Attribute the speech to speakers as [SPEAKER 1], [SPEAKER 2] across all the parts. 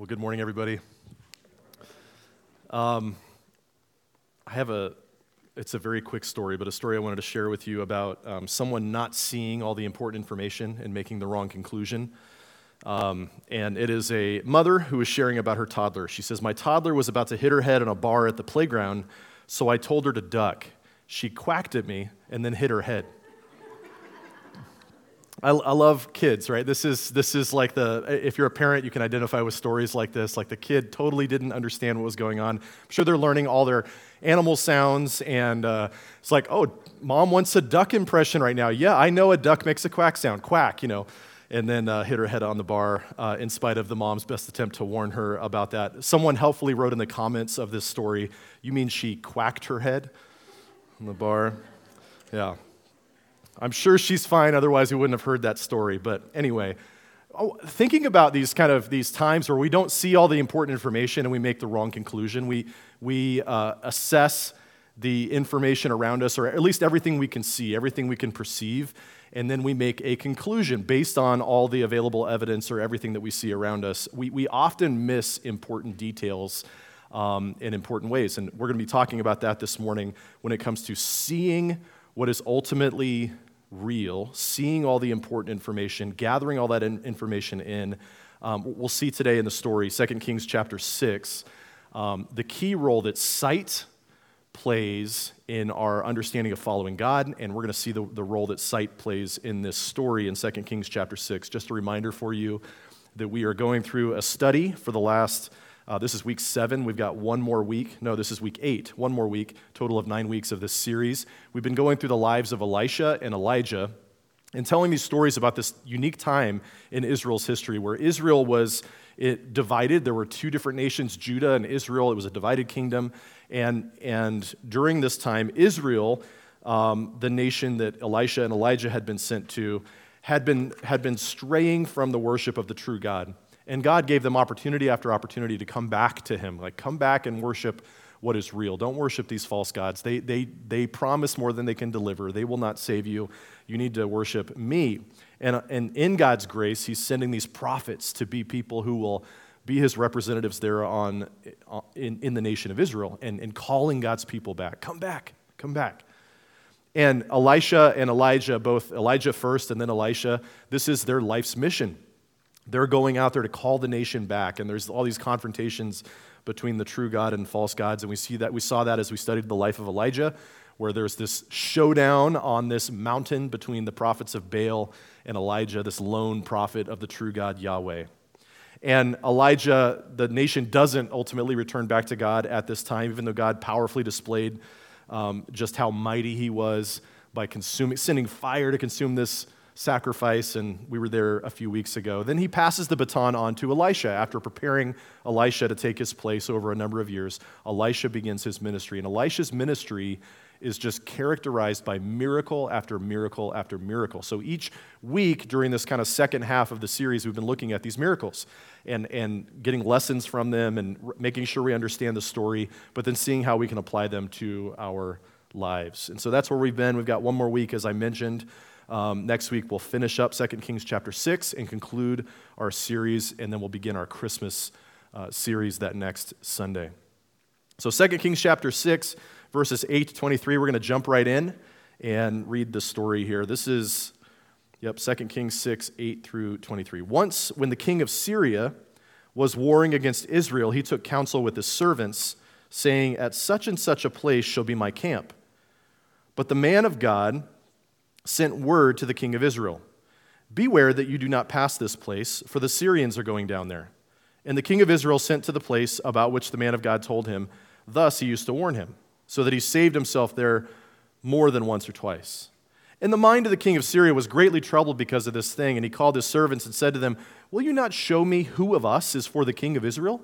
[SPEAKER 1] Well, good morning, everybody. Um, I have a, it's a very quick story, but a story I wanted to share with you about um, someone not seeing all the important information and making the wrong conclusion. Um, and it is a mother who is sharing about her toddler. She says, My toddler was about to hit her head on a bar at the playground, so I told her to duck. She quacked at me and then hit her head. I, I, love kids, right? This is, this is like the, if you're a parent, you can identify with stories like this. Like the kid totally didn't understand what was going on. I'm sure they're learning all their animal sounds, and uh, it's like, oh, mom wants a duck impression right now. Yeah, I know a duck makes a quack sound, quack, you know. And then uh, hit her head on the bar uh, in spite of the mom's best attempt to warn her about that. Someone helpfully wrote in the comments of this story, you mean she quacked her head on the bar? Yeah. I'm sure she's fine, otherwise, we wouldn't have heard that story. But anyway, oh, thinking about these kind of these times where we don't see all the important information and we make the wrong conclusion, we, we uh, assess the information around us, or at least everything we can see, everything we can perceive, and then we make a conclusion based on all the available evidence or everything that we see around us. We, we often miss important details um, in important ways, and we're going to be talking about that this morning when it comes to seeing what is ultimately real, seeing all the important information, gathering all that in information in. Um, we'll see today in the story, 2 Kings chapter 6, um, the key role that sight plays in our understanding of following God, and we're going to see the, the role that sight plays in this story in 2 Kings chapter 6. Just a reminder for you that we are going through a study for the last uh, this is week seven. We've got one more week. No, this is week eight. One more week, total of nine weeks of this series. We've been going through the lives of Elisha and Elijah and telling these stories about this unique time in Israel's history where Israel was it divided. There were two different nations, Judah and Israel. It was a divided kingdom. And, and during this time, Israel, um, the nation that Elisha and Elijah had been sent to, had been, had been straying from the worship of the true God. And God gave them opportunity after opportunity to come back to Him. Like, come back and worship what is real. Don't worship these false gods. They, they, they promise more than they can deliver. They will not save you. You need to worship me. And, and in God's grace, He's sending these prophets to be people who will be His representatives there on, in, in the nation of Israel and, and calling God's people back. Come back, come back. And Elisha and Elijah, both Elijah first and then Elisha, this is their life's mission. They're going out there to call the nation back, and there's all these confrontations between the true God and false gods, and we see that we saw that as we studied the life of Elijah, where there's this showdown on this mountain between the prophets of Baal and Elijah, this lone prophet of the true God Yahweh. And Elijah, the nation doesn't ultimately return back to God at this time, even though God powerfully displayed um, just how mighty he was by consuming, sending fire to consume this sacrifice, and we were there a few weeks ago. Then he passes the baton on to Elisha. After preparing Elisha to take his place over a number of years, Elisha begins his ministry. And Elisha's ministry is just characterized by miracle after miracle after miracle. So each week during this kind of second half of the series, we've been looking at these miracles and, and getting lessons from them and making sure we understand the story, but then seeing how we can apply them to our lives. And so that's where we've been. We've got one more week, as I mentioned. Um, next week, we'll finish up 2 Kings chapter 6 and conclude our series, and then we'll begin our Christmas uh, series that next Sunday. So, 2 Kings chapter 6, verses 8 to 23, we're going to jump right in and read the story here. This is, yep, 2 Kings 6, 8 through 23. Once, when the king of Syria was warring against Israel, he took counsel with his servants, saying, At such and such a place shall be my camp. But the man of God, sent word to the king of Israel Beware that you do not pass this place, for the Syrians are going down there. And the king of Israel sent to the place about which the man of God told him. Thus he used to warn him, so that he saved himself there more than once or twice. And the mind of the king of Syria was greatly troubled because of this thing, and he called his servants and said to them, Will you not show me who of us is for the king of Israel?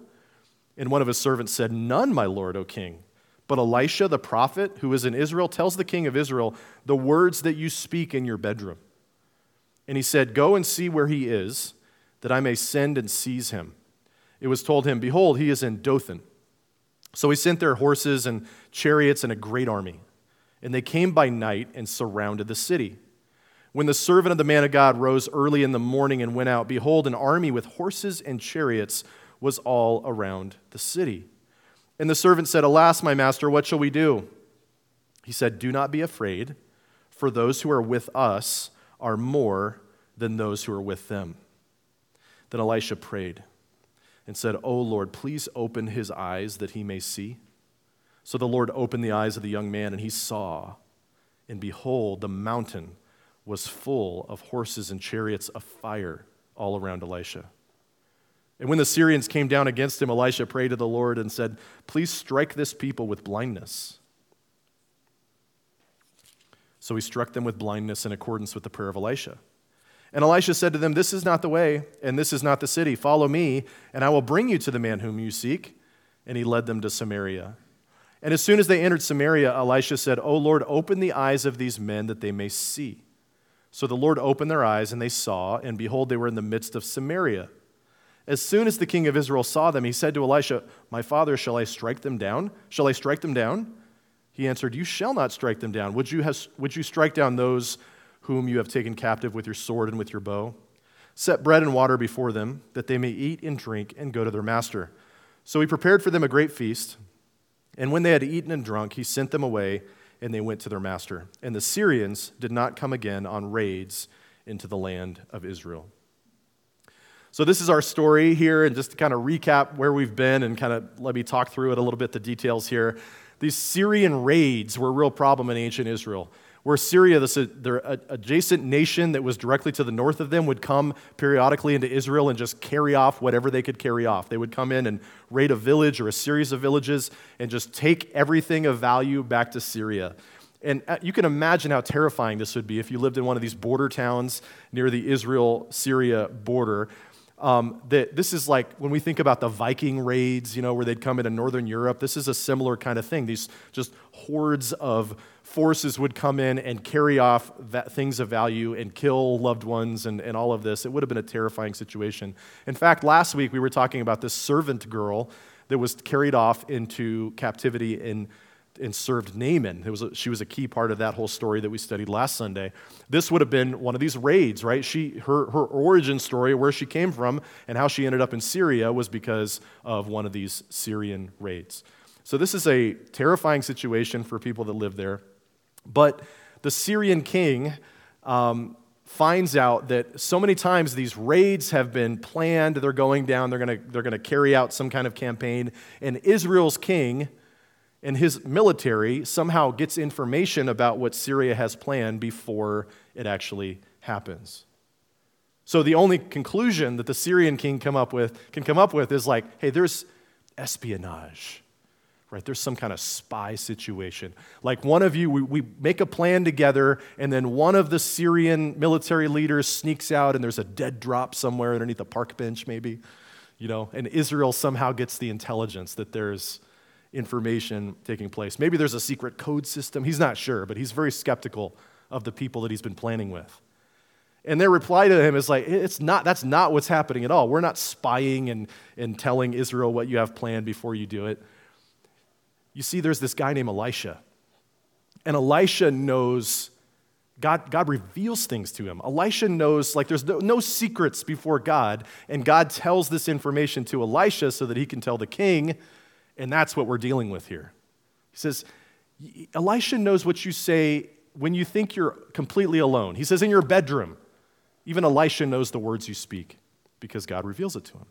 [SPEAKER 1] And one of his servants said, None, my lord, O king. But Elisha, the prophet who is in Israel, tells the king of Israel the words that you speak in your bedroom. And he said, Go and see where he is, that I may send and seize him. It was told him, Behold, he is in Dothan. So he sent their horses and chariots and a great army. And they came by night and surrounded the city. When the servant of the man of God rose early in the morning and went out, behold, an army with horses and chariots was all around the city. And the servant said, Alas, my master, what shall we do? He said, Do not be afraid, for those who are with us are more than those who are with them. Then Elisha prayed and said, O Lord, please open his eyes that he may see. So the Lord opened the eyes of the young man, and he saw, and behold, the mountain was full of horses and chariots of fire all around Elisha. And when the Syrians came down against him, Elisha prayed to the Lord and said, Please strike this people with blindness. So he struck them with blindness in accordance with the prayer of Elisha. And Elisha said to them, This is not the way, and this is not the city. Follow me, and I will bring you to the man whom you seek. And he led them to Samaria. And as soon as they entered Samaria, Elisha said, O Lord, open the eyes of these men that they may see. So the Lord opened their eyes, and they saw, and behold, they were in the midst of Samaria. As soon as the king of Israel saw them, he said to Elisha, My father, shall I strike them down? Shall I strike them down? He answered, You shall not strike them down. Would you, have, would you strike down those whom you have taken captive with your sword and with your bow? Set bread and water before them, that they may eat and drink and go to their master. So he prepared for them a great feast. And when they had eaten and drunk, he sent them away, and they went to their master. And the Syrians did not come again on raids into the land of Israel. So, this is our story here, and just to kind of recap where we've been and kind of let me talk through it a little bit, the details here. These Syrian raids were a real problem in ancient Israel, where Syria, this their adjacent nation that was directly to the north of them, would come periodically into Israel and just carry off whatever they could carry off. They would come in and raid a village or a series of villages and just take everything of value back to Syria. And uh, you can imagine how terrifying this would be if you lived in one of these border towns near the Israel Syria border um, that this is like when we think about the Viking raids, you know, where they'd come into Northern Europe, this is a similar kind of thing. These just hordes of forces would come in and carry off things of value and kill loved ones and, and all of this. It would have been a terrifying situation. In fact, last week we were talking about this servant girl that was carried off into captivity in and served Naaman. It Was a, she was a key part of that whole story that we studied last Sunday. This would have been one of these raids, right? She, her, her origin story, where she came from, and how she ended up in Syria was because of one of these Syrian raids. So this is a terrifying situation for people that live there. But the Syrian king um, finds out that so many times these raids have been planned, they're going down, they're going to they're going to carry out some kind of campaign, and Israel's king and his military somehow gets information about what Syria has planned before it actually happens. So the only conclusion that the Syrian king come up with, can come up with is like, hey, there's espionage, right? There's some kind of spy situation. Like one of you, we, we make a plan together, and then one of the Syrian military leaders sneaks out, and there's a dead drop somewhere underneath a park bench, maybe, you know, and Israel somehow gets the intelligence that there's information taking place. Maybe there's a secret code system. He's not sure, but he's very skeptical of the people that he's been planning with. And their reply to him is like, it's not, that's not what's happening at all. We're not spying and, and telling Israel what you have planned before you do it. You see, there's this guy named Elisha. And Elisha knows, God, God reveals things to him. Elisha knows, like, there's no, no secrets before God. And God tells this information to Elisha so that he can tell the king and that's what we're dealing with here. He says, Elisha knows what you say when you think you're completely alone. He says, in your bedroom, even Elisha knows the words you speak because God reveals it to him.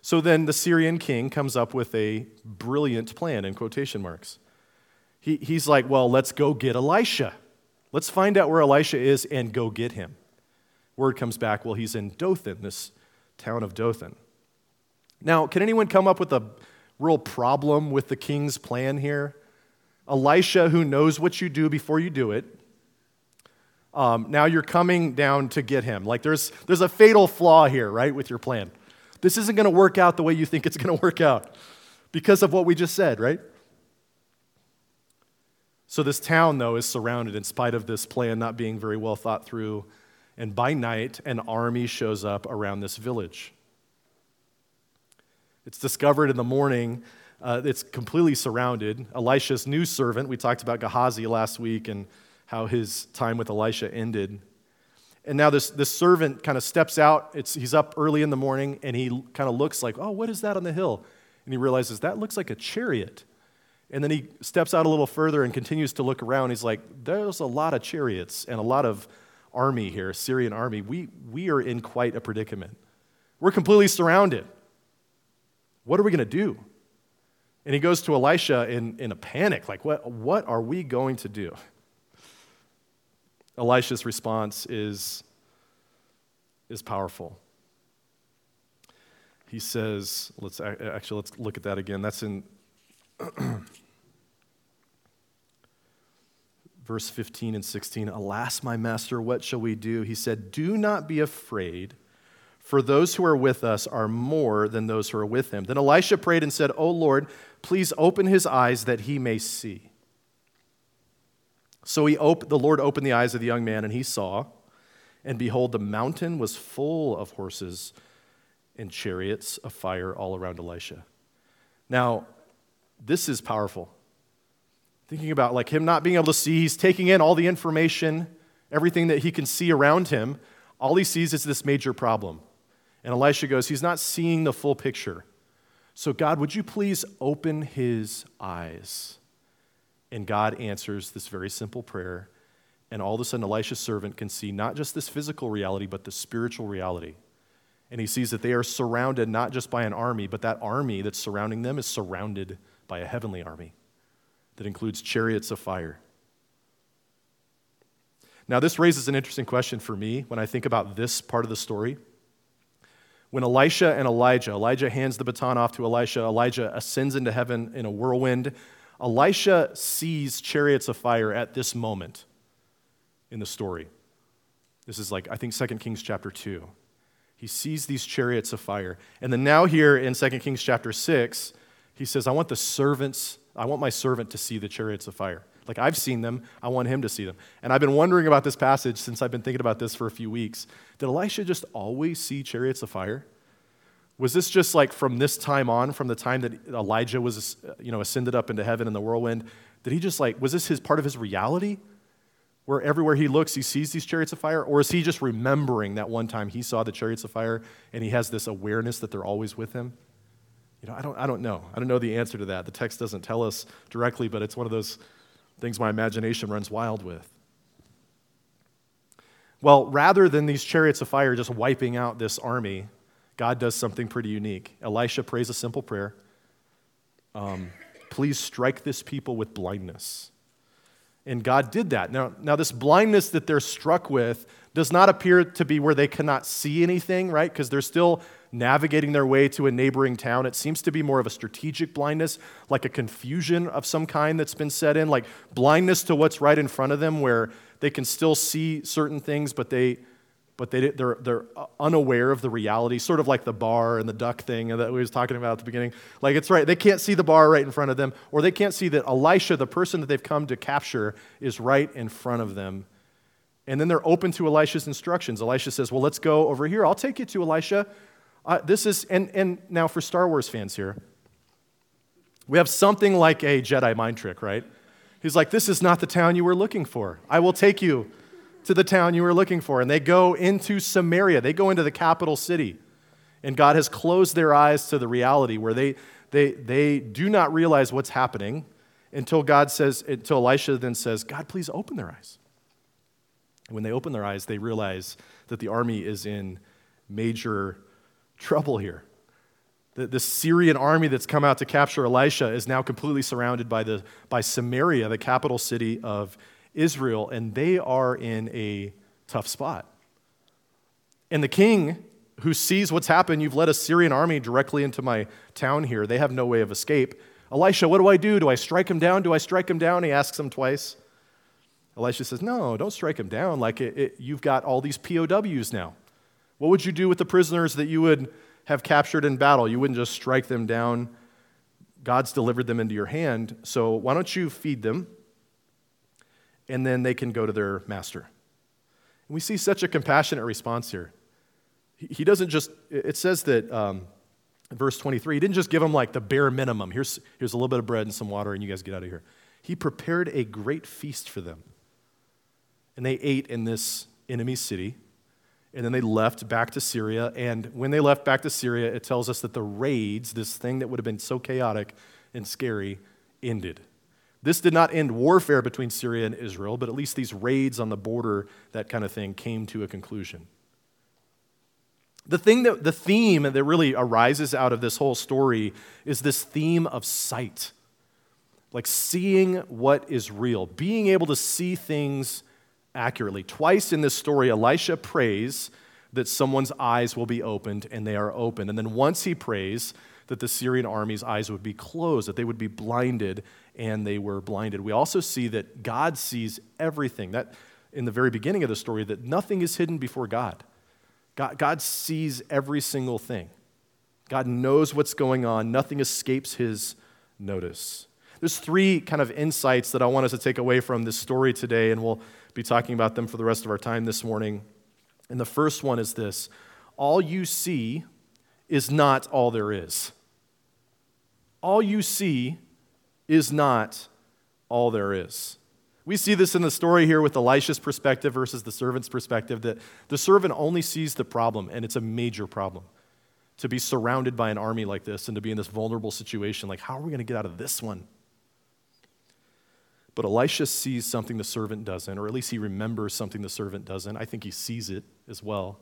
[SPEAKER 1] So then the Syrian king comes up with a brilliant plan in quotation marks. He, he's like, well, let's go get Elisha. Let's find out where Elisha is and go get him. Word comes back, well, he's in Dothan, this town of Dothan. Now, can anyone come up with a real problem with the king's plan here? Elisha, who knows what you do before you do it, um, now you're coming down to get him. Like there's, there's a fatal flaw here, right, with your plan. This isn't going to work out the way you think it's going to work out because of what we just said, right? So, this town, though, is surrounded in spite of this plan not being very well thought through. And by night, an army shows up around this village. It's discovered in the morning. Uh, it's completely surrounded. Elisha's new servant, we talked about Gehazi last week and how his time with Elisha ended. And now this, this servant kind of steps out. It's, he's up early in the morning and he kind of looks like, oh, what is that on the hill? And he realizes that looks like a chariot. And then he steps out a little further and continues to look around. He's like, there's a lot of chariots and a lot of army here, Syrian army. We, we are in quite a predicament. We're completely surrounded. What are we going to do? And he goes to Elisha in, in a panic, like, what, what are we going to do? Elisha's response is, is powerful. He says, let's actually let's look at that again. That's in verse 15 and 16. Alas, my master, what shall we do? He said, Do not be afraid, for those who are with us are more than those who are with him. Then Elisha prayed and said, O Lord, please open his eyes that he may see. So he op- the Lord opened the eyes of the young man, and he saw, and behold, the mountain was full of horses and chariots of fire all around Elisha. Now, this is powerful. Thinking about like him not being able to see, he's taking in all the information, everything that he can see around him. All he sees is this major problem. And Elisha goes, He's not seeing the full picture. So, God, would you please open his eyes? And God answers this very simple prayer. And all of a sudden, Elisha's servant can see not just this physical reality, but the spiritual reality. And he sees that they are surrounded not just by an army, but that army that's surrounding them is surrounded by a heavenly army that includes chariots of fire. Now, this raises an interesting question for me when I think about this part of the story. When Elisha and Elijah, Elijah hands the baton off to Elisha, Elijah ascends into heaven in a whirlwind. Elisha sees chariots of fire at this moment in the story. This is like, I think, 2 Kings chapter 2. He sees these chariots of fire. And then now, here in 2 Kings chapter 6, he says, I want the servants, I want my servant to see the chariots of fire. Like I've seen them, I want him to see them. And I've been wondering about this passage since I've been thinking about this for a few weeks. Did Elisha just always see chariots of fire? Was this just like from this time on, from the time that Elijah was, you know, ascended up into heaven in the whirlwind? Did he just like, was this his part of his reality? Where everywhere he looks, he sees these chariots of fire? Or is he just remembering that one time he saw the chariots of fire and he has this awareness that they're always with him? You know, I don't, I don't know. I don't know the answer to that. The text doesn't tell us directly, but it's one of those things my imagination runs wild with. Well, rather than these chariots of fire just wiping out this army, God does something pretty unique. Elisha prays a simple prayer um, Please strike this people with blindness. And God did that. Now, now, this blindness that they're struck with does not appear to be where they cannot see anything, right? Because they're still navigating their way to a neighboring town. It seems to be more of a strategic blindness, like a confusion of some kind that's been set in, like blindness to what's right in front of them, where they can still see certain things, but they but they, they're, they're unaware of the reality, sort of like the bar and the duck thing that we was talking about at the beginning. Like it's right, they can't see the bar right in front of them, or they can't see that Elisha, the person that they've come to capture, is right in front of them. And then they're open to Elisha's instructions. Elisha says, Well, let's go over here. I'll take you to Elisha. Uh, this is, and, and now for Star Wars fans here, we have something like a Jedi mind trick, right? He's like, This is not the town you were looking for. I will take you to the town you were looking for. And they go into Samaria, they go into the capital city. And God has closed their eyes to the reality where they, they, they do not realize what's happening until God says, until Elisha then says, God, please open their eyes. When they open their eyes, they realize that the army is in major trouble here. The, the Syrian army that's come out to capture Elisha is now completely surrounded by, the, by Samaria, the capital city of Israel, and they are in a tough spot. And the king, who sees what's happened, you've led a Syrian army directly into my town here. They have no way of escape. Elisha, what do I do? Do I strike him down? Do I strike him down? He asks him twice. Elisha says, No, don't strike him down. Like it, it, you've got all these POWs now. What would you do with the prisoners that you would have captured in battle? You wouldn't just strike them down. God's delivered them into your hand. So why don't you feed them? and then they can go to their master. And we see such a compassionate response here. He doesn't just, it says that, um, verse 23, he didn't just give them like the bare minimum. Here's, here's a little bit of bread and some water, and you guys get out of here. He prepared a great feast for them. And they ate in this enemy city. And then they left back to Syria. And when they left back to Syria, it tells us that the raids, this thing that would have been so chaotic and scary, ended. This did not end warfare between Syria and Israel, but at least these raids on the border, that kind of thing, came to a conclusion. The thing that the theme that really arises out of this whole story is this theme of sight. Like seeing what is real, being able to see things accurately. Twice in this story, Elisha prays that someone's eyes will be opened, and they are open. And then once he prays that the Syrian army's eyes would be closed, that they would be blinded, and they were blinded. We also see that God sees everything. That in the very beginning of the story, that nothing is hidden before God. God, God sees every single thing. God knows what's going on. Nothing escapes his notice. There's three kind of insights that I want us to take away from this story today, and we'll be talking about them for the rest of our time this morning. And the first one is this all you see is not all there is. All you see is not all there is. We see this in the story here with Elisha's perspective versus the servant's perspective that the servant only sees the problem, and it's a major problem. To be surrounded by an army like this and to be in this vulnerable situation, like, how are we going to get out of this one? But Elisha sees something the servant doesn't, or at least he remembers something the servant doesn't. I think he sees it as well.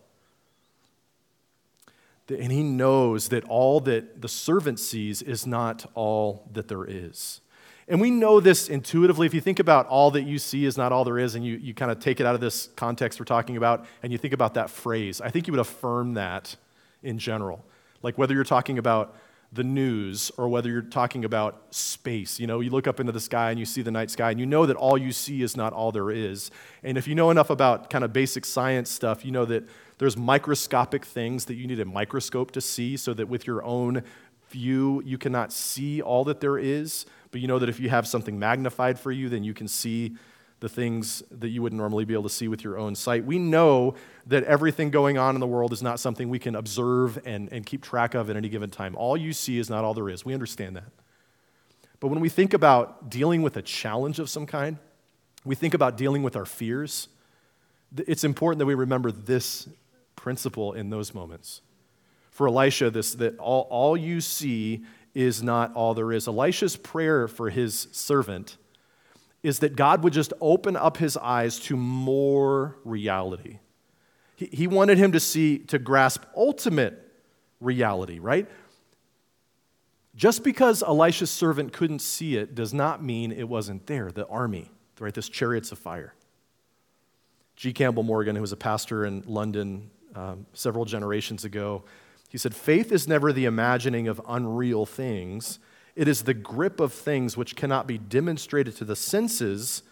[SPEAKER 1] And he knows that all that the servant sees is not all that there is. And we know this intuitively. If you think about all that you see is not all there is, and you, you kind of take it out of this context we're talking about, and you think about that phrase, I think you would affirm that in general. Like whether you're talking about the news or whether you're talking about space. You know, you look up into the sky and you see the night sky, and you know that all you see is not all there is. And if you know enough about kind of basic science stuff, you know that there's microscopic things that you need a microscope to see so that with your own view, you cannot see all that there is. But you know that if you have something magnified for you, then you can see the things that you wouldn't normally be able to see with your own sight. We know that everything going on in the world is not something we can observe and, and keep track of at any given time. All you see is not all there is. We understand that. But when we think about dealing with a challenge of some kind, we think about dealing with our fears, it's important that we remember this principle in those moments. For Elisha, this that all, all you see is not all there is. Elisha's prayer for his servant is that God would just open up his eyes to more reality. He, wanted him to see, to grasp ultimate reality, right? Just because Elisha's servant couldn't see it does not mean it wasn't there, the army, right? This chariots of fire. G. Campbell Morgan, who was a pastor in London um, several generations ago, he said, Faith is never the imagining of unreal things. It is the grip of things which cannot be demonstrated to the senses,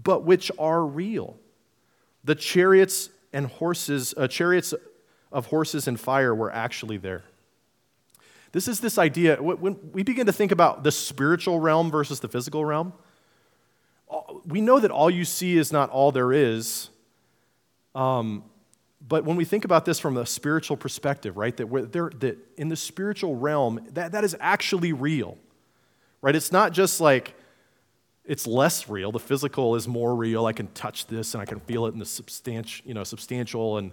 [SPEAKER 1] but which are real. The chariots and horses, uh, chariots of horses and fire were actually there. This is this idea, when we begin to think about the spiritual realm versus the physical realm, we know that all you see is not all there is. Um, but when we think about this from a spiritual perspective, right, that, that in the spiritual realm, that, that is actually real, right? It's not just like it's less real. The physical is more real. I can touch this and I can feel it in the substantial, you know, substantial, and,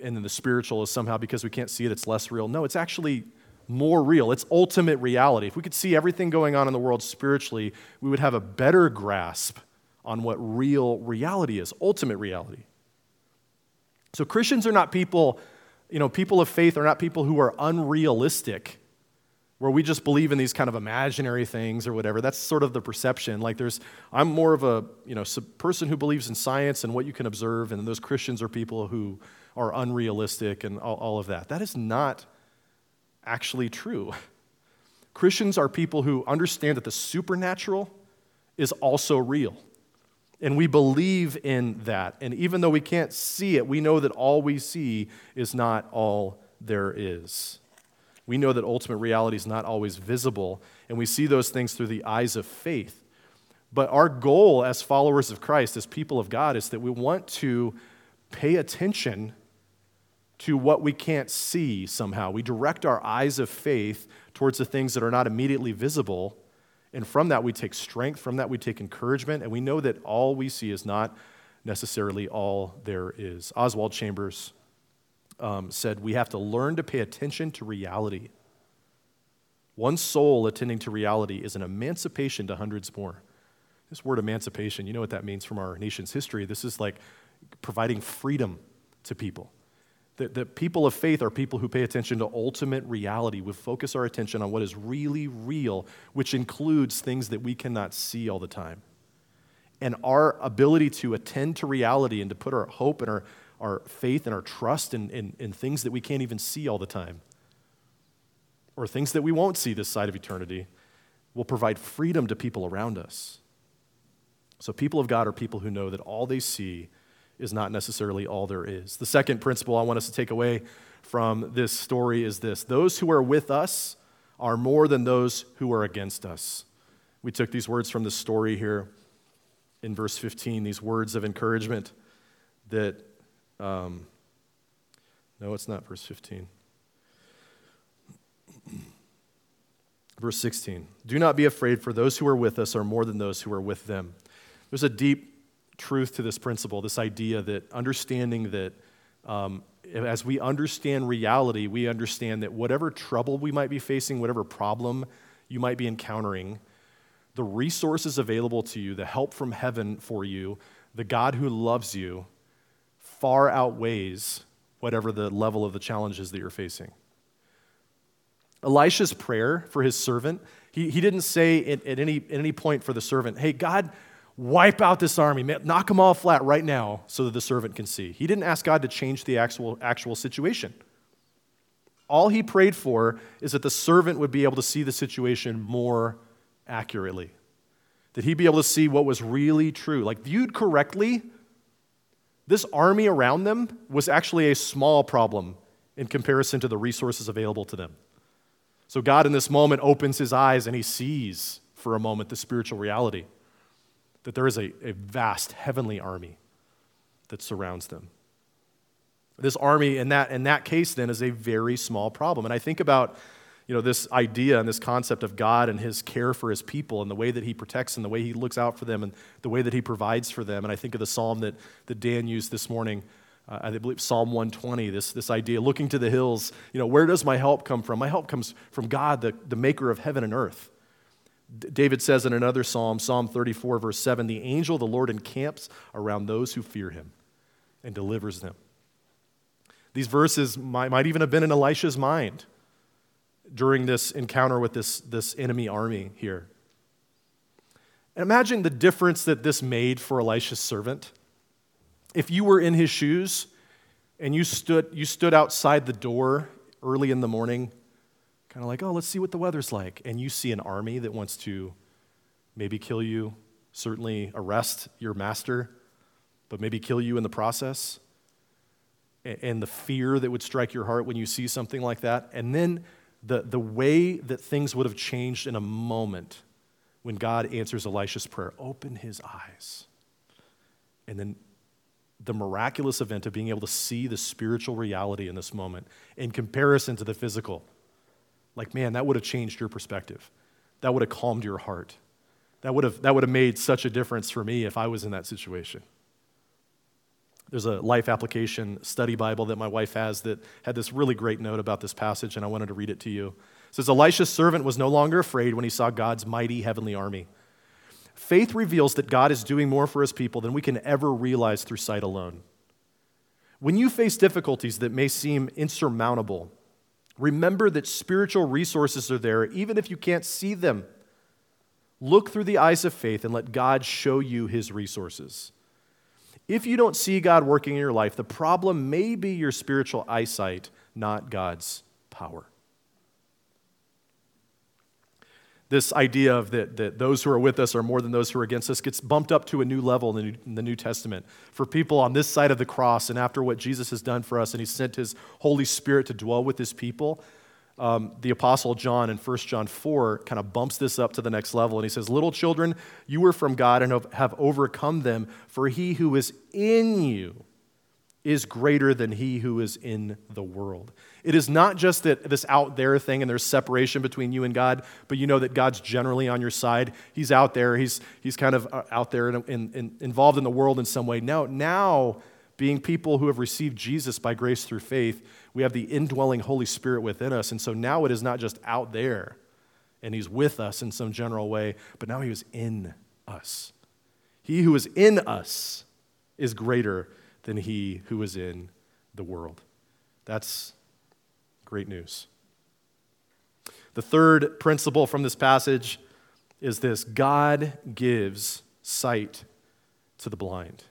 [SPEAKER 1] and then the spiritual is somehow because we can't see it, it's less real. No, it's actually more real. It's ultimate reality. If we could see everything going on in the world spiritually, we would have a better grasp on what real reality is, ultimate reality. So Christians are not people, you know, people of faith are not people who are unrealistic, where we just believe in these kind of imaginary things or whatever. That's sort of the perception. Like there's, I'm more of a, you know, person who believes in science and what you can observe, and those Christians are people who are unrealistic and all, all of that. That is not actually true. Christians are people who understand that the supernatural is also real. And we believe in that. And even though we can't see it, we know that all we see is not all there is. We know that ultimate reality is not always visible, and we see those things through the eyes of faith. But our goal as followers of Christ, as people of God, is that we want to pay attention to what we can't see somehow. We direct our eyes of faith towards the things that are not immediately visible and from that, we take strength. From that, we take encouragement. And we know that all we see is not necessarily all there is. Oswald Chambers um, said, We have to learn to pay attention to reality. One soul attending to reality is an emancipation to hundreds more. This word emancipation, you know what that means from our nation's history. This is like providing freedom to people. The, the people of faith are people who pay attention to ultimate reality. We focus our attention on what is really real, which includes things that we cannot see all the time. And our ability to attend to reality and to put our hope and our, our faith and our trust in, in, in things that we can't even see all the time, or things that we won't see this side of eternity, will provide freedom to people around us. So, people of God are people who know that all they see is not necessarily all there is. The second principle I want us to take away from this story is this those who are with us are more than those who are against us. We took these words from the story here in verse 15, these words of encouragement that, um, no, it's not verse 15. Verse 16 Do not be afraid, for those who are with us are more than those who are with them. There's a deep truth to this principle, this idea that understanding that um, as we understand reality, we understand that whatever trouble we might be facing, whatever problem you might be encountering, the resources available to you, the help from heaven for you, the God who loves you, far outweighs whatever the level of the challenges that you're facing. Elisha's prayer for his servant, he, he didn't say at, at, any, at any point for the servant, hey, God, wipe out this army, knock them all flat right now so that the servant can see. He didn't ask God to change the actual, actual situation. All he prayed for is that the servant would be able to see the situation more accurately, that he'd be able to see what was really true. Like, viewed correctly, this army around them was actually a small problem in comparison to the resources available to them. So, God in this moment opens his eyes and he sees for a moment the spiritual reality that there is a, a vast heavenly army that surrounds them. This army, in that, in that case, then, is a very small problem. And I think about you know, this idea and this concept of God and his care for his people and the way that he protects and the way he looks out for them and the way that he provides for them. And I think of the psalm that, that Dan used this morning. Uh, I believe Psalm 120, this, this idea, looking to the hills, you know, where does my help come from? My help comes from God, the, the maker of heaven and earth. David says in another psalm, Psalm 34, verse 7, the angel of the Lord encamps around those who fear him and delivers them. These verses might, might even have been in Elisha's mind during this encounter with this, this enemy army here. And imagine the difference that this made for Elisha's servant. If you were in his shoes and you stood, you stood outside the door early in the morning kind of like, oh, let's see what the weather's like. And you see an army that wants to maybe kill you, certainly arrest your master, but maybe kill you in the process. And the fear that would strike your heart when you see something like that. And then the, the way that things would have changed in a moment when God answers Elisha's prayer open his eyes. And then the miraculous event of being able to see the spiritual reality in this moment in comparison to the physical like, man, that would have changed your perspective. That would have calmed your heart. That would have, that would have made such a difference for me if I was in that situation. There's a life application study Bible that my wife has that had this really great note about this passage, and I wanted to read it to you. It says Elisha's servant was no longer afraid when he saw God's mighty heavenly army. Faith reveals that God is doing more for his people than we can ever realize through sight alone. When you face difficulties that may seem insurmountable, Remember that spiritual resources are there, even if you can't see them. Look through the eyes of faith and let God show you his resources. If you don't see God working in your life, the problem may be your spiritual eyesight, not God's power. this idea of that, that those who are with us are more than those who are against us gets bumped up to a new level in the New, in the New Testament. For people on this side of the cross and after what Jesus has done for us and he sent his Holy Spirit to dwell with his people, um, the Apostle John in 1 John 4 kind of bumps this up to the next level. And he says, Little children, you are from God and have overcome them, for he who is in you is greater than he who is in the world. It is not just that this out there thing and there's separation between you and God, but you know that God's generally on your side. He's out there, he's, he's kind of uh, out there and in, involved in the world in some way. Now, now, being people who have received Jesus by grace through faith, we have the indwelling Holy Spirit within us. And so now it is not just out there and he's with us in some general way, but now he is in us. He who is in us is greater than he who is in the world. That's Great news. The third principle from this passage is this God gives sight to the blind.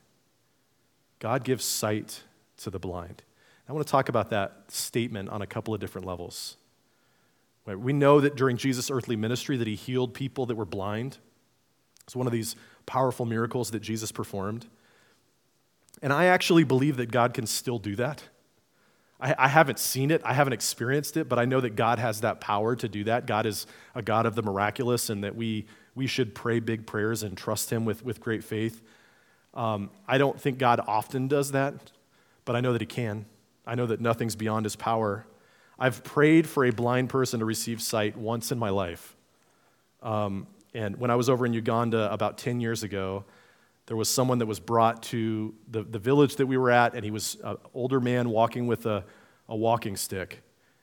[SPEAKER 1] God gives sight to the blind. I want to talk about that statement on a couple of different levels. We know that during Jesus' earthly ministry that he healed people that were blind. It's one of these powerful miracles that Jesus performed. And I actually believe that God can still do that. I, I haven't seen it, I haven't experienced it, but I know that God has that power to do that. God is a God of the miraculous, and that we, we should pray big prayers and trust Him with, with great faith. Um, I don't think God often does that, but I know that He can. I know that nothing's beyond His power. I've prayed for a blind person to receive sight once in my life. Um, and when I was over in Uganda about 10 years ago, there was someone that was brought to the, the village that we were at, and he was an older man walking with a, a walking stick,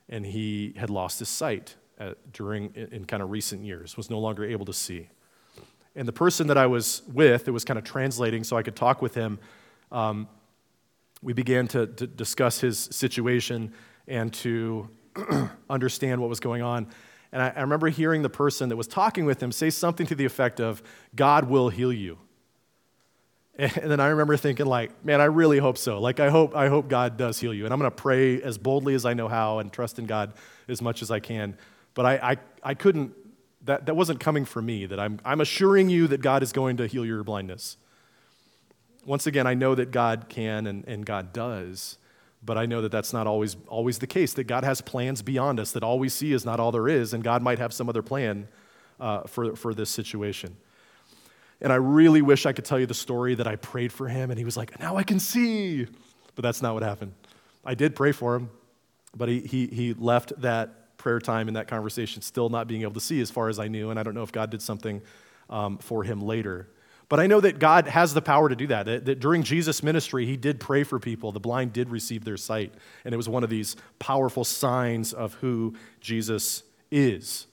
[SPEAKER 1] and he had lost his sight at, during in, in kind of recent years, was no longer able to see. And the person that I was with, that was kind of translating so I could talk with him, um, we began to, to discuss his situation and to understand what was going on. And I, I remember hearing the person that was talking with him say something to the effect of, God will heal you. And then I remember thinking, like, man, I really hope so. Like, I hope, I hope God does heal you. And I'm going to pray as boldly as I know how and trust in God as much as I can. But I, I, I couldn't, that, that wasn't coming from me, that I'm, I'm assuring you that God is going to heal your blindness. Once again, I know that God can and, and God does, but I know that that's not always, always the case, that God has plans beyond us, that all we see is not all there is, and God might have some other plan uh, for, for this situation. And I really wish I could tell you the story that I prayed for him and he was like, now I can see. But that's not what happened. I did pray for him, but he, he, he left that prayer time and that conversation still not being able to see as far as I knew. And I don't know if God did something um, for him later. But I know that God has the power to do that. that. That during Jesus' ministry, he did pray for people. The blind did receive their sight. And it was one of these powerful signs of who Jesus is.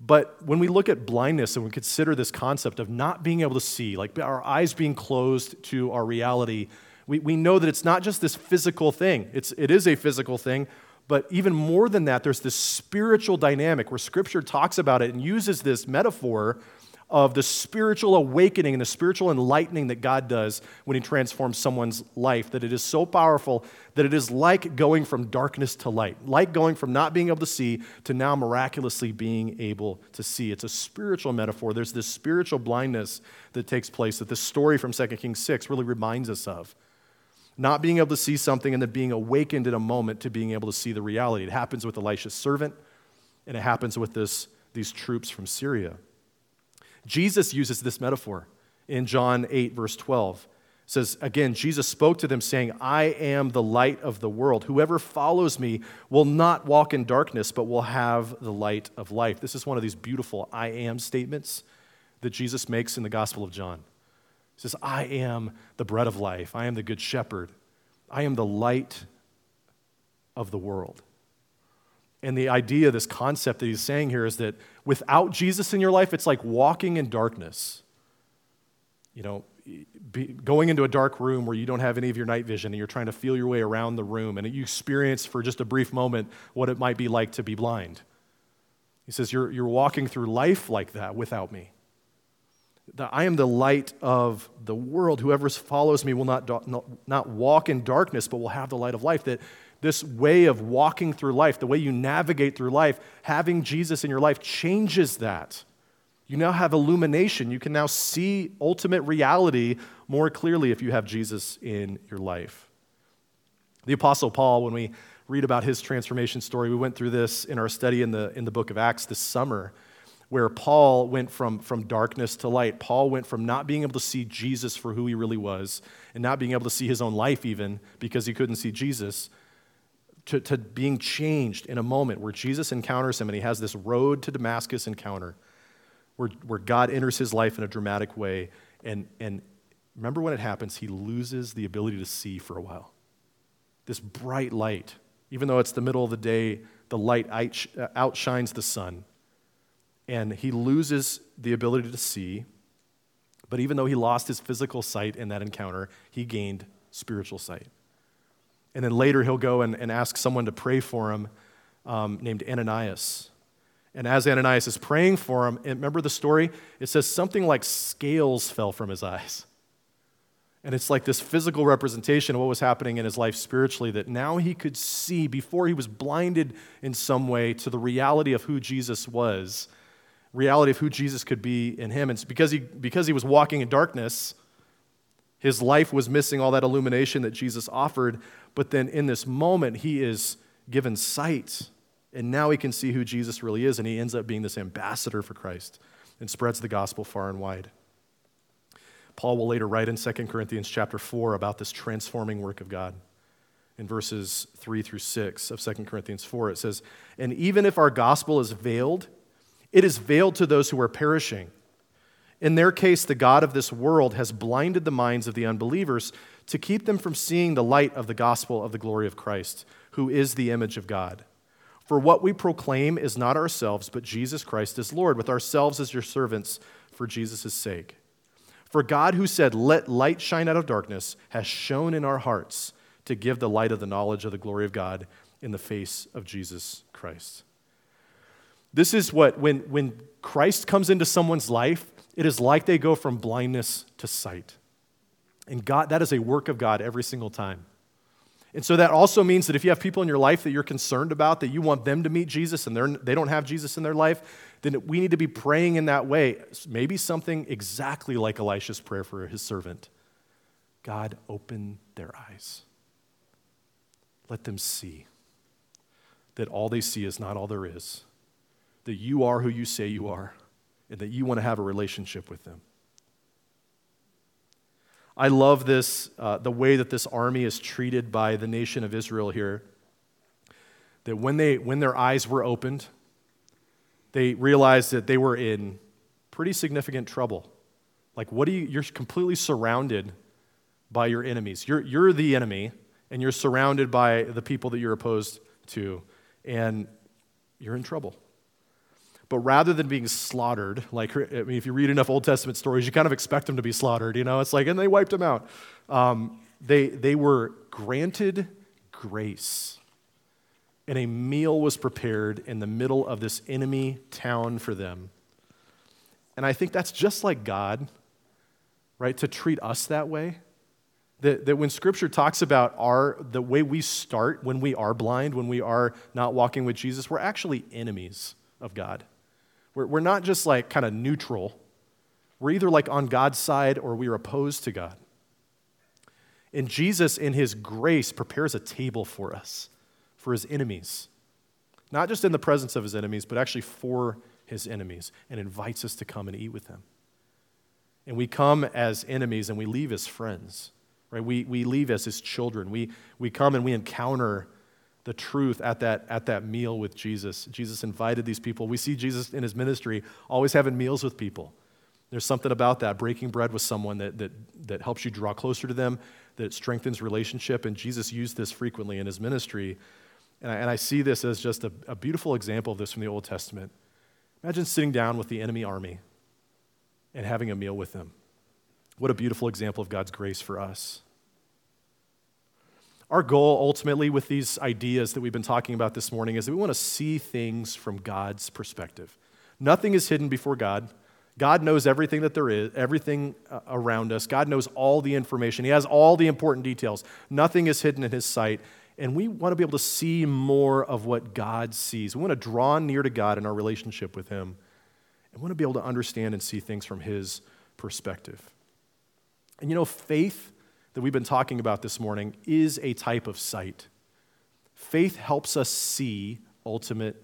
[SPEAKER 1] But when we look at blindness and we consider this concept of not being able to see, like our eyes being closed to our reality, we, we know that it's not just this physical thing. It's, it is a physical thing, but even more than that, there's this spiritual dynamic where Scripture talks about it and uses this metaphor of the spiritual awakening and the spiritual enlightening that God does when He transforms someone's life, that it is so powerful that it is like going from darkness to light, like going from not being able to see to now miraculously being able to see. It's a spiritual metaphor. There's this spiritual blindness that takes place that this story from 2 Kings 6 really reminds us of. Not being able to see something and then being awakened in a moment to being able to see the reality. It happens with Elisha's servant, and it happens with this, these troops from Syria. Jesus uses this metaphor in John 8, verse 12. It says, again, Jesus spoke to them, saying, I am the light of the world. Whoever follows me will not walk in darkness, but will have the light of life. This is one of these beautiful I am statements that Jesus makes in the Gospel of John. He says, I am the bread of life. I am the good shepherd. I am the light of the world. And the idea, this concept that he's saying here is that without Jesus in your life, it's like walking in darkness. You know, be, going into a dark room where you don't have any of your night vision and you're trying to feel your way around the room and you experience for just a brief moment what it might be like to be blind. He says, You're, you're walking through life like that without me. I am the light of the world. Whoever follows me will not, not walk in darkness, but will have the light of life. That this way of walking through life, the way you navigate through life, having Jesus in your life changes that. You now have illumination. You can now see ultimate reality more clearly if you have Jesus in your life. The Apostle Paul, when we read about his transformation story, we went through this in our study in the, in the book of Acts this summer. where Paul went from, from darkness to light. Paul went from not being able to see Jesus for who he really was and not being able to see his own life even because he couldn't see Jesus to, to being changed in a moment where Jesus encounters him and he has this road to Damascus encounter where, where God enters his life in a dramatic way. And, and remember when it happens, he loses the ability to see for a while. This bright light, even though it's the middle of the day, the light outshines the sun. And he loses the ability to see. But even though he lost his physical sight in that encounter, he gained spiritual sight. And then later he'll go and, and ask someone to pray for him um, named Ananias. And as Ananias is praying for him, remember the story? It says something like scales fell from his eyes. And it's like this physical representation of what was happening in his life spiritually that now he could see before he was blinded in some way to the reality of who Jesus was, reality of who Jesus could be in him. And because he, because he was walking in darkness, his life was missing all that illumination that Jesus offered. But then in this moment, he is given sight. And now he can see who Jesus really is. And he ends up being this ambassador for Christ and spreads the gospel far and wide. Paul will later write in 2 Corinthians chapter 4 about this transforming work of God. In verses 3 through 6 of 2 Corinthians 4, it says, And even if our gospel is veiled, it is veiled to those who are perishing. In their case, the God of this world has blinded the minds of the unbelievers to keep them from seeing the light of the gospel of the glory of Christ, who is the image of God. For what we proclaim is not ourselves, but Jesus Christ as Lord, with ourselves as your servants for Jesus' sake. For God, who said, Let light shine out of darkness, has shone in our hearts to give the light of the knowledge of the glory of God in the face of Jesus Christ. This is what, when, when Christ comes into someone's life, it is like they go from blindness to sight. And God, that is a work of God every single time. And so that also means that if you have people in your life that you're concerned about, that you want them to meet Jesus and they don't have Jesus in their life, then we need to be praying in that way. Maybe something exactly like Elisha's prayer for his servant God, open their eyes. Let them see that all they see is not all there is, that you are who you say you are, and that you want to have a relationship with them. I love this, uh, the way that this army is treated by the nation of Israel here. That when, they, when their eyes were opened, they realized that they were in pretty significant trouble. Like, what do you, you're completely surrounded by your enemies. You're, you're the enemy, and you're surrounded by the people that you're opposed to, and you're in trouble. But rather than being slaughtered, like, I mean, if you read enough Old Testament stories, you kind of expect them to be slaughtered, you know? It's like, and they wiped them out. Um, they, they were granted grace and a meal was prepared in the middle of this enemy town for them. And I think that's just like God, right? To treat us that way. That, that when Scripture talks about our, the way we start when we are blind, when we are not walking with Jesus, we're actually enemies of God. We're, we're not just like kind of neutral. We're either like on God's side or we are opposed to God. And Jesus, in his grace, prepares a table for us for his enemies. Not just in the presence of his enemies, but actually for his enemies, and invites us to come and eat with him. And we come as enemies and we leave as friends, right? We, we leave as his children. We, we come and we encounter the truth at that, at that meal with Jesus. Jesus invited these people. We see Jesus in his ministry always having meals with people. There's something about that, breaking bread with someone that, that, that helps you draw closer to them, that strengthens relationship. And Jesus used this frequently in his ministry and I, and I see this as just a, a beautiful example of this from the Old Testament. Imagine sitting down with the enemy army and having a meal with them. What a beautiful example of God's grace for us. Our goal ultimately with these ideas that we've been talking about this morning is that we want to see things from God's perspective. Nothing is hidden before God. God knows everything that there is, everything uh, around us. God knows all the information. He has all the important details. Nothing is hidden in His sight. And we want to be able to see more of what God sees. We want to draw near to God in our relationship with Him. And want to be able to understand and see things from His perspective. And you know, faith that we've been talking about this morning is a type of sight. Faith helps us see ultimate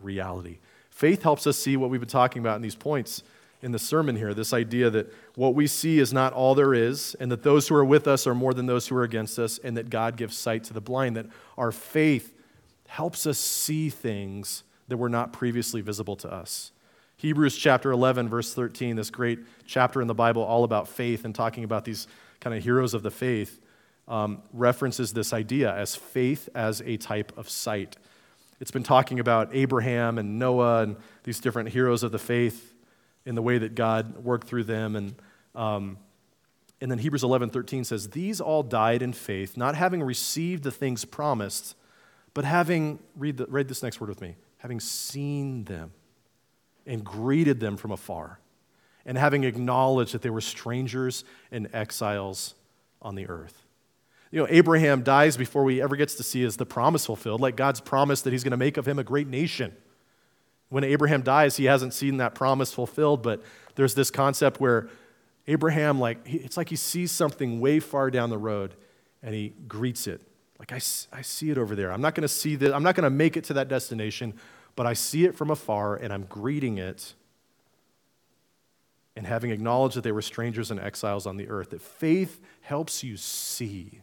[SPEAKER 1] reality. Faith helps us see what we've been talking about in these points in the sermon here this idea that what we see is not all there is, and that those who are with us are more than those who are against us, and that God gives sight to the blind, that our faith helps us see things that were not previously visible to us. Hebrews chapter 11, verse 13, this great chapter in the Bible all about faith and talking about these kind of heroes of the faith, um, references this idea as faith as a type of sight. It's been talking about Abraham and Noah and these different heroes of the faith in the way that God worked through them. And, um, and then Hebrews 11, 13 says, These all died in faith, not having received the things promised, but having, read, the, read this next word with me, having seen them and greeted them from afar, and having acknowledged that they were strangers and exiles on the earth. You know, Abraham dies before he ever gets to see his the promise fulfilled, like God's promise that he's going to make of him a great nation. When Abraham dies, he hasn't seen that promise fulfilled, but there's this concept where Abraham, like, it's like he sees something way far down the road and he greets it. Like, I, I see it over there. I'm not going to see that, I'm not going to make it to that destination, but I see it from afar and I'm greeting it. And having acknowledged that they were strangers and exiles on the earth, that faith helps you see.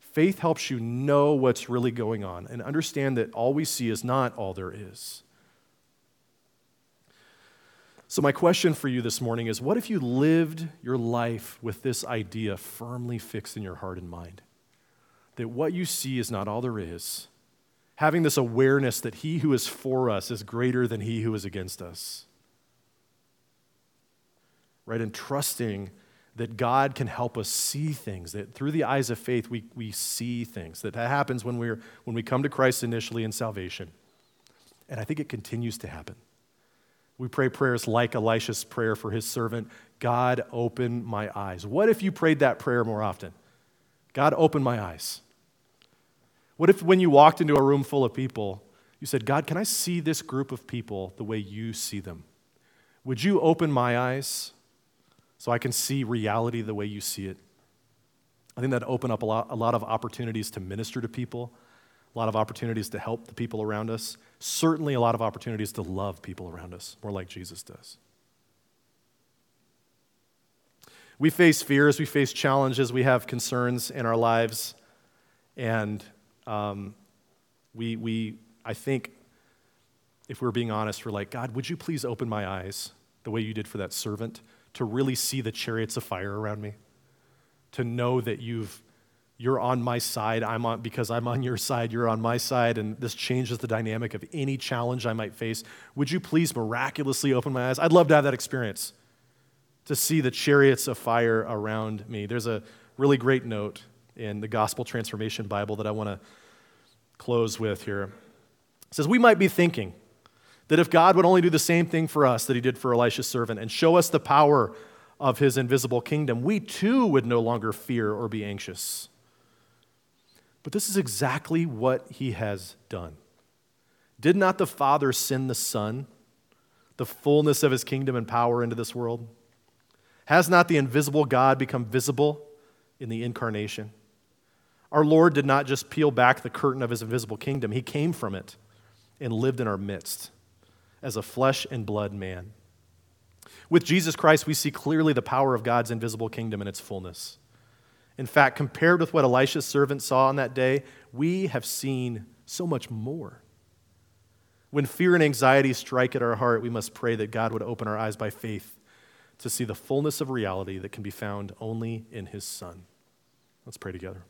[SPEAKER 1] Faith helps you know what's really going on and understand that all we see is not all there is. So, my question for you this morning is what if you lived your life with this idea firmly fixed in your heart and mind? That what you see is not all there is, having this awareness that he who is for us is greater than he who is against us. Right? And trusting that God can help us see things, that through the eyes of faith we, we see things. That, that happens when, we're, when we come to Christ initially in salvation. And I think it continues to happen. We pray prayers like Elisha's prayer for his servant God, open my eyes. What if you prayed that prayer more often? God, open my eyes. What if when you walked into a room full of people, you said, God, can I see this group of people the way you see them? Would you open my eyes so I can see reality the way you see it? I think that'd open up a lot, a lot of opportunities to minister to people, a lot of opportunities to help the people around us, certainly a lot of opportunities to love people around us, more like Jesus does. We face fears, we face challenges, we have concerns in our lives, and um, we, we, I think, if we're being honest, we're like, God, would you please open my eyes the way you did for that servant to really see the chariots of fire around me? To know that you've, you're on my side, I'm on, because I'm on your side, you're on my side, and this changes the dynamic of any challenge I might face. Would you please miraculously open my eyes? I'd love to have that experience, to see the chariots of fire around me. There's a really great note in the Gospel Transformation Bible that I want to close with here. It says, We might be thinking that if God would only do the same thing for us that he did for Elisha's servant and show us the power of his invisible kingdom, we too would no longer fear or be anxious. But this is exactly what he has done. Did not the Father send the Son, the fullness of his kingdom and power into this world? Has not the invisible God become visible in the incarnation? Our Lord did not just peel back the curtain of his invisible kingdom, he came from it and lived in our midst as a flesh and blood man. With Jesus Christ, we see clearly the power of God's invisible kingdom in its fullness. In fact, compared with what Elisha's servant saw on that day, we have seen so much more. When fear and anxiety strike at our heart, we must pray that God would open our eyes by faith to see the fullness of reality that can be found only in His Son. Let's pray together.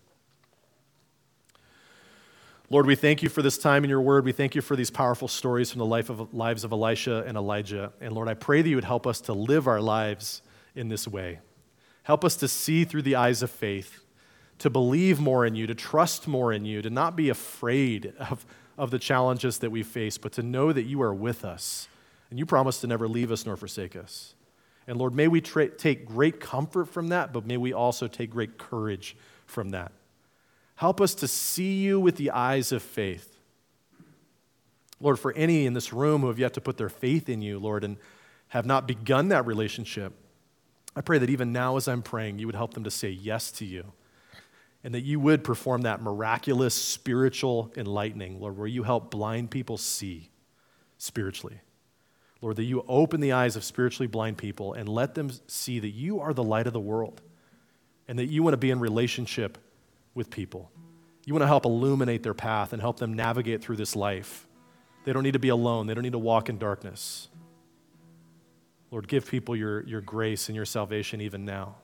[SPEAKER 1] Lord, we thank you for this time in your word. We thank you for these powerful stories from the life of, lives of Elisha and Elijah. And Lord, I pray that you would help us to live our lives in this way. Help us to see through the eyes of faith, to believe more in you, to trust more in you, to not be afraid of, of the challenges that we face, but to know that you are with us. And you promise to never leave us nor forsake us. And Lord, may we tra- take great comfort from that, but may we also take great courage from that. Help us to see you with the eyes of faith. Lord, for any in this room who have yet to put their faith in you, Lord, and have not begun that relationship, I pray that even now as I'm praying, you would help them to say yes to you and that you would perform that miraculous spiritual enlightening, Lord, where you help blind people see spiritually. Lord, that you open the eyes of spiritually blind people and let them see that you are the light of the world and that you want to be in relationship with people. You want to help illuminate their path and help them navigate through this life. They don't need to be alone, they don't need to walk in darkness. Lord, give people your, your grace and your salvation even now.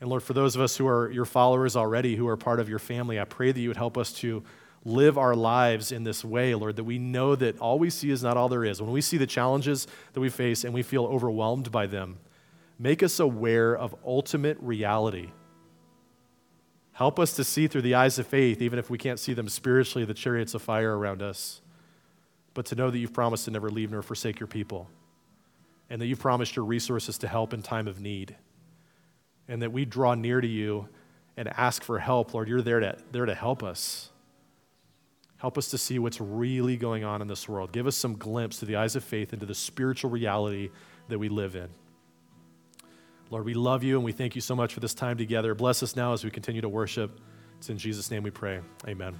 [SPEAKER 1] And Lord, for those of us who are your followers already, who are part of your family, I pray that you would help us to live our lives in this way, Lord, that we know that all we see is not all there is. When we see the challenges that we face and we feel overwhelmed by them, make us aware of ultimate reality. Help us to see through the eyes of faith, even if we can't see them spiritually, the chariots of fire around us but to know that you've promised to never leave nor forsake your people, and that you've promised your resources to help in time of need, and that we draw near to you and ask for help. Lord, you're there to, there to help us. Help us to see what's really going on in this world. Give us some glimpse through the eyes of faith into the spiritual reality that we live in. Lord, we love you and we thank you so much for this time together. Bless us now as we continue to worship. It's in Jesus' name we pray. Amen.